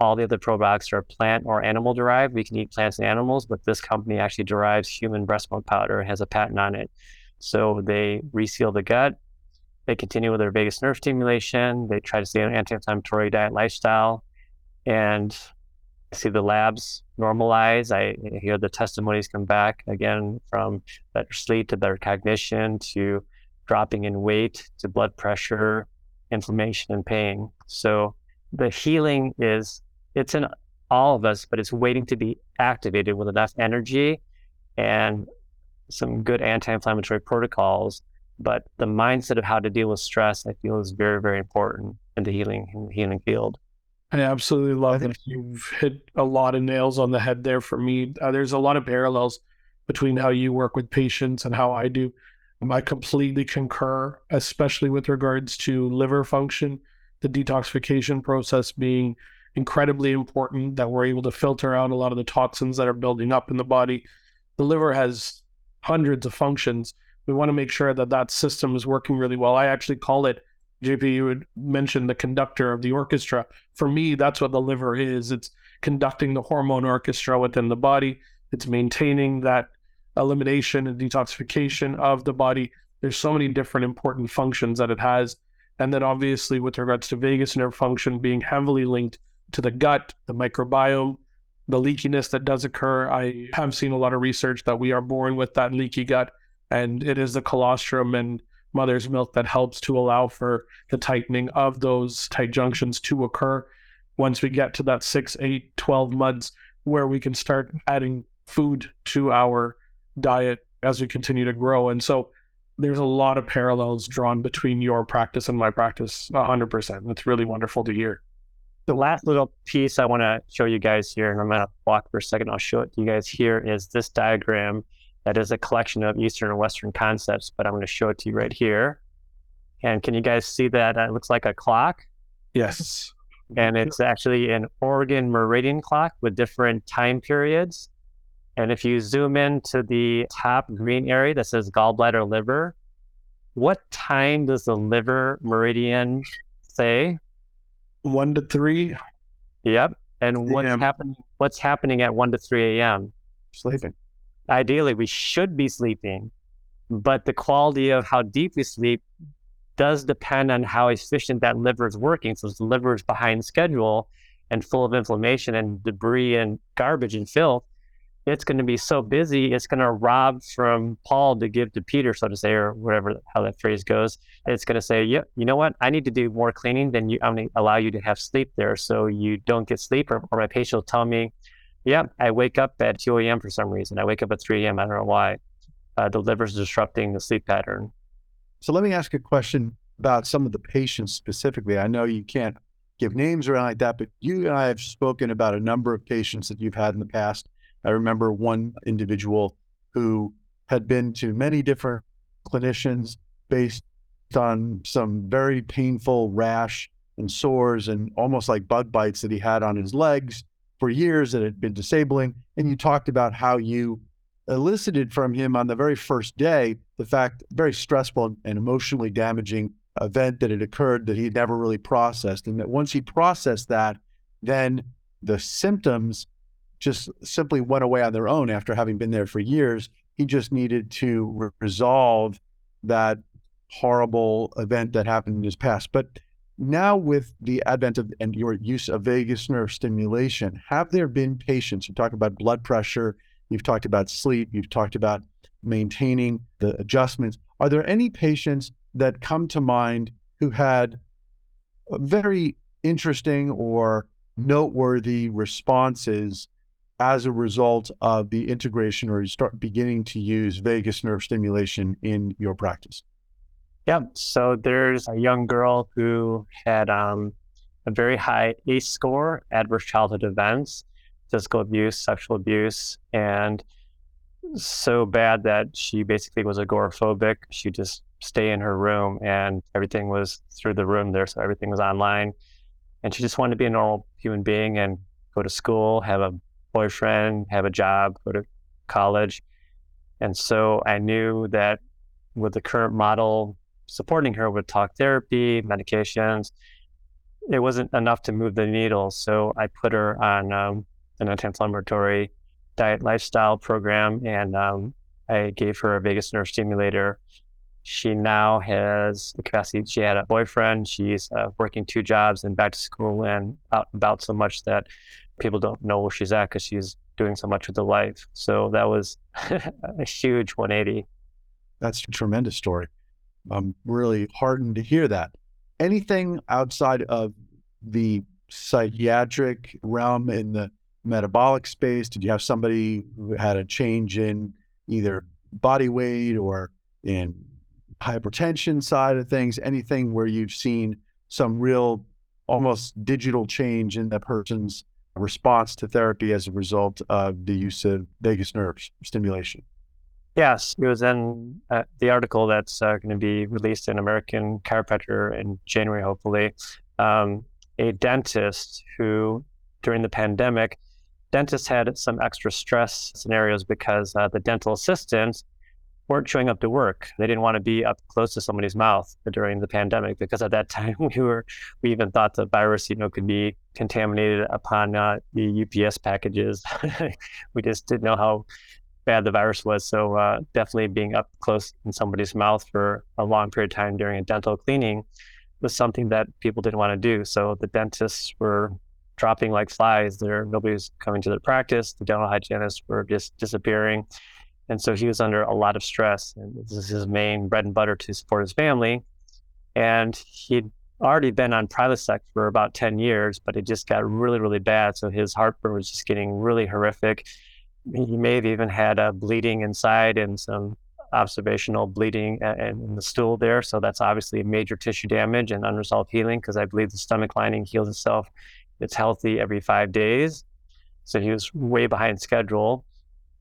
All the other probiotics are plant or animal derived. We can eat plants and animals, but this company actually derives human breast milk powder and has a patent on it. So they reseal the gut. They continue with their vagus nerve stimulation. They try to stay on an anti-inflammatory diet lifestyle, and I see the labs normalize. I hear the testimonies come back again from better sleep to better cognition to dropping in weight to blood pressure, inflammation, and pain. So the healing is it's in all of us, but it's waiting to be activated with enough energy and some good anti-inflammatory protocols. But the mindset of how to deal with stress, I feel, is very, very important in the healing in the healing field. I absolutely love it. You've hit a lot of nails on the head there for me. Uh, there's a lot of parallels between how you work with patients and how I do. I completely concur, especially with regards to liver function, the detoxification process being incredibly important that we're able to filter out a lot of the toxins that are building up in the body. The liver has hundreds of functions. We want to make sure that that system is working really well. I actually call it, JP, you would mention the conductor of the orchestra. For me, that's what the liver is. It's conducting the hormone orchestra within the body. It's maintaining that elimination and detoxification of the body. There's so many different important functions that it has. And then obviously with regards to vagus nerve function being heavily linked to the gut, the microbiome, the leakiness that does occur. I have seen a lot of research that we are born with that leaky gut, and it is the colostrum and mother's milk that helps to allow for the tightening of those tight junctions to occur. Once we get to that six, eight, 12 months where we can start adding food to our diet as we continue to grow. And so there's a lot of parallels drawn between your practice and my practice 100%. It's really wonderful to hear. The last little piece I want to show you guys here, and I'm going to walk for a second, I'll show it to you guys here, is this diagram that is a collection of Eastern and Western concepts, but I'm going to show it to you right here. And can you guys see that? It looks like a clock. Yes. And it's actually an organ meridian clock with different time periods. And if you zoom in to the top green area that says gallbladder liver, what time does the liver meridian say? One to three. Yep. And what's happening what's happening at one to three AM? Sleeping. Ideally we should be sleeping, but the quality of how deep we sleep does depend on how efficient that liver is working. So if the liver is behind schedule and full of inflammation and debris and garbage and filth, it's going to be so busy, it's going to rob from Paul to give to Peter, so to say, or whatever how that phrase goes. It's going to say, "Yeah, you know what? I need to do more cleaning than you. I'm going to allow you to have sleep there, so you don't get sleep." Or, or my patient will tell me, "Yeah, I wake up at 2 a.m. for some reason. I wake up at 3 a.m. I don't know why. Uh, the liver's disrupting the sleep pattern." So let me ask a question about some of the patients specifically. I know you can't give names or anything like that, but you and I have spoken about a number of patients that you've had in the past I remember one individual who had been to many different clinicians based on some very painful rash and sores and almost like bug bites that he had on his legs for years that had been disabling. And you talked about how you elicited from him on the very first day the fact, very stressful and emotionally damaging event that had occurred that he had never really processed. And that once he processed that, then the symptoms just simply went away on their own after having been there for years. He just needed to re- resolve that horrible event that happened in his past. But now, with the advent of and your use of vagus nerve stimulation, have there been patients? You talk about blood pressure, you've talked about sleep, you've talked about maintaining the adjustments. Are there any patients that come to mind who had very interesting or noteworthy responses as a result of the integration or you start beginning to use vagus nerve stimulation in your practice? Yeah. So there's a young girl who had um, a very high ACE score, adverse childhood events, physical abuse, sexual abuse, and so bad that she basically was agoraphobic. She just stay in her room and everything was through the room there. So everything was online. And she just wanted to be a normal human being and go to school, have a boyfriend, have a job, go to college. And so I knew that with the current model supporting her with talk therapy, medications, it wasn't enough to move the needle. So I put her on um, an anti-inflammatory diet lifestyle program, and um, I gave her a vagus nerve stimulator. She now has the capacity. She had a boyfriend. She's uh, working two jobs and back to school and out about so much that people don't know where she's at because she's doing so much with her life. So that was a huge 180. That's a tremendous story. I'm really heartened to hear that. Anything outside of the psychiatric realm in the metabolic space? Did you have somebody who had a change in either body weight or in hypertension side of things? Anything where you've seen some real almost digital change in the person's response to therapy as a result of the use of vagus nerve stimulation. Yes, it was in uh, the article that's uh, going to be released in American Chiropractor in January, hopefully. Um, a dentist who, during the pandemic, dentists had some extra stress scenarios because uh, the dental assistants weren't showing up to work. They didn't want to be up close to somebody's mouth during the pandemic because at that time we were we even thought the virus, you know, could be contaminated upon uh, the UPS packages. we just didn't know how bad the virus was. So uh, definitely being up close in somebody's mouth for a long period of time during a dental cleaning was something that people didn't want to do. So the dentists were dropping like flies. There, nobody was coming to their practice. The dental hygienists were just disappearing. And so he was under a lot of stress. And this is his main bread and butter to support his family. And he'd already been on Prilosec for about 10 years, but it just got really, really bad. So his heartburn was just getting really horrific. He may have even had a bleeding inside and some observational bleeding in the stool there. So that's obviously major tissue damage and unresolved healing because I believe the stomach lining heals itself. It's healthy every five days. So he was way behind schedule.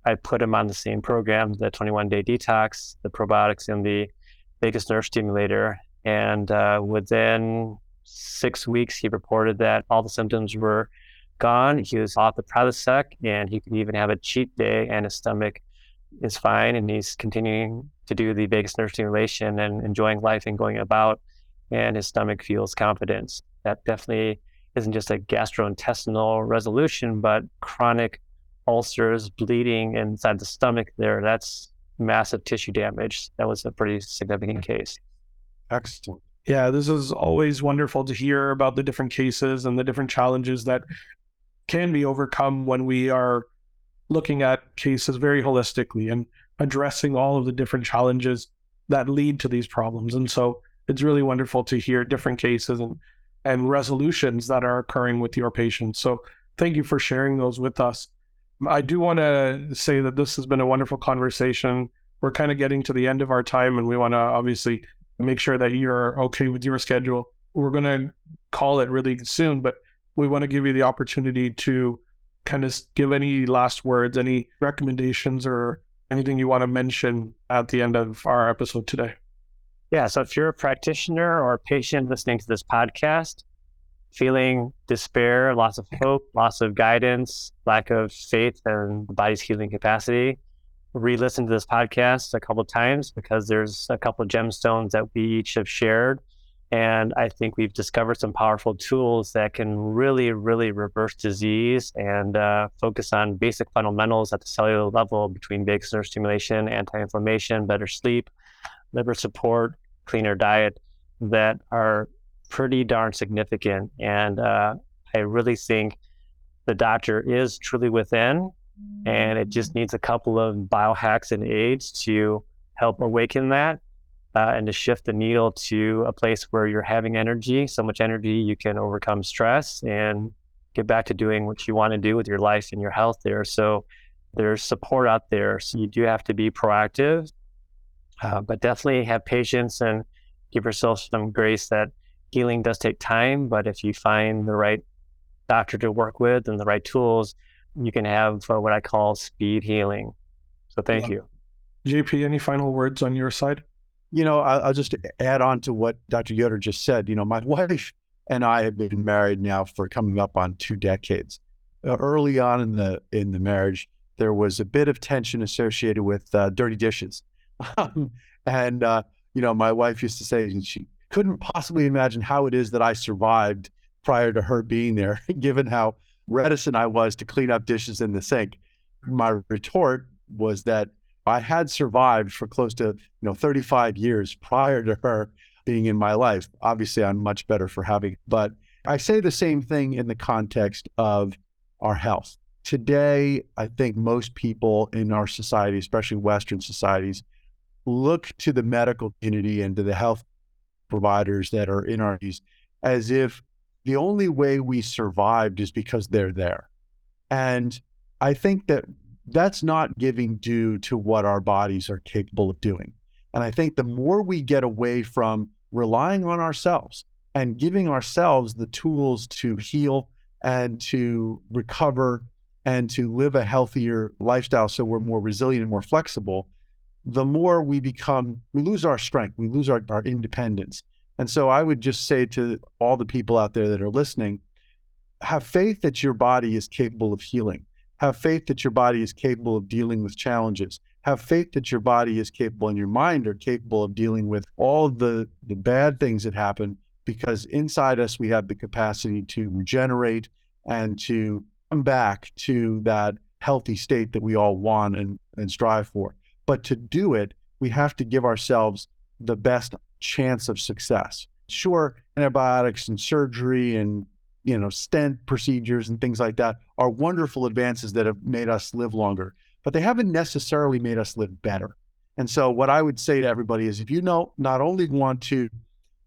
I put him on the same program, the 21 day detox, the probiotics, and the vagus nerve stimulator. And uh, within six weeks, he reported that all the symptoms were gone. He was off the Prilosec and he could even have a cheat day, and his stomach is fine. And he's continuing to do the vagus nerve stimulation and enjoying life and going about. And his stomach feels confidence. That definitely isn't just a gastrointestinal resolution, but chronic ulcers, bleeding inside the stomach there. That's massive tissue damage. That was a pretty significant mm. case. Excellent. Yeah, this is always wonderful to hear about the different cases and the different challenges that can be overcome when we are looking at cases very holistically and addressing all of the different challenges that lead to these problems. And so it's really wonderful to hear different cases and, and resolutions that are occurring with your patients. So thank you for sharing those with us. I do want to say that this has been a wonderful conversation. We're kind of getting to the end of our time, and we want to obviously make sure that you're okay with your schedule. We're going to call it really soon, but we want to give you the opportunity to kind of give any last words, any recommendations, or anything you want to mention at the end of our episode today. Yeah. So if you're a practitioner or a patient listening to this podcast, feeling despair, loss of hope, loss of guidance, lack of faith and the body's healing capacity, re-listen to this podcast a couple times because there's a couple of gemstones that we each have shared. And I think we've discovered some powerful tools that can really, really reverse disease and uh, focus on basic fundamentals at the cellular level between vagus nerve stimulation, anti-inflammation, better sleep, liver support, cleaner diet that are pretty darn significant. And uh, I really think the doctor is truly within, and it just needs a couple of biohacks and aids to help awaken that uh, and to shift the needle to a place where you're having energy, so much energy you can overcome stress and get back to doing what you want to do with your life and your health there. So there's support out there. So you do have to be proactive, uh, but definitely have patience and give yourself some grace that healing does take time, but if you find the right doctor to work with and the right tools, you can have uh, what I call speed healing. So thank yeah. you. JP, any final words on your side? You know, I'll just add on to what Dr. Yoder just said. You know, my wife and I have been married now for coming up on two decades. Uh, early on in the in the marriage, there was a bit of tension associated with uh, dirty dishes, and uh, you know, my wife used to say she couldn't possibly imagine how it is that I survived prior to her being there, given how reticent I was to clean up dishes in the sink. My retort was that I had survived for close to, you know, 35 years prior to her being in my life. Obviously, I'm much better for having, but I say the same thing in the context of our health. Today, I think most people in our society, especially Western societies, look to the medical community and to the health providers that are in our use as if the only way we survived is because they're there. And I think that that's not giving due to what our bodies are capable of doing. And I think the more we get away from relying on ourselves and giving ourselves the tools to heal and to recover and to live a healthier lifestyle so we're more resilient and more flexible, the more we become, we lose our strength, we lose our, our independence. And so I would just say to all the people out there that are listening, have faith that your body is capable of healing. Have faith that your body is capable of dealing with challenges. Have faith that your body is capable and your mind are capable of dealing with all the, the bad things that happen because inside us we have the capacity to regenerate and to come back to that healthy state that we all want and, and strive for. But to do it, we have to give ourselves the best chance of success. Sure, antibiotics and surgery and you know stent procedures and things like that are wonderful advances that have made us live longer, but they haven't necessarily made us live better. And so what I would say to everybody is if you know not only want to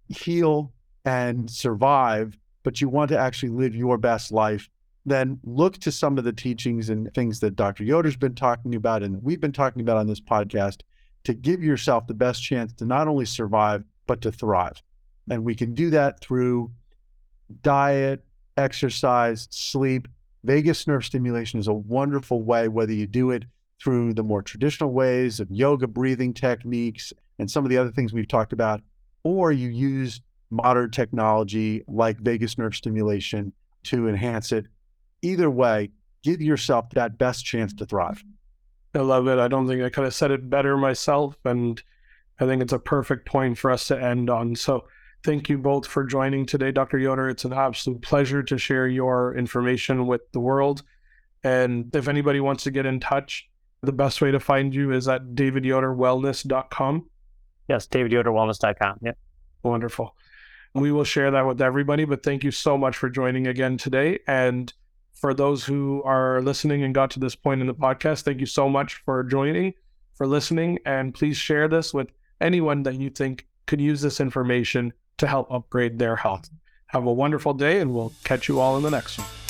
heal and survive, but you want to actually live your best life, then look to some of the teachings and things that Dr. Yoder's been talking about and we've been talking about on this podcast to give yourself the best chance to not only survive, but to thrive. And we can do that through diet, exercise, sleep. Vagus nerve stimulation is a wonderful way, whether you do it through the more traditional ways of yoga breathing techniques and some of the other things we've talked about, or you use modern technology like vagus nerve stimulation to enhance it. Either way, give yourself that best chance to thrive. I love it. I don't think I could have said it better myself. And I think it's a perfect point for us to end on. So thank you both for joining today, Dr. Yoder. It's an absolute pleasure to share your information with the world. And if anybody wants to get in touch, the best way to find you is at davidyoderwellness.com. Yes, davidyoderwellness.com. Yeah. Wonderful. We will share that with everybody, but thank you so much for joining again today. And for those who are listening and got to this point in the podcast, thank you so much for joining, for listening, and please share this with anyone that you think could use this information to help upgrade their health. Have a wonderful day, and we'll catch you all in the next one.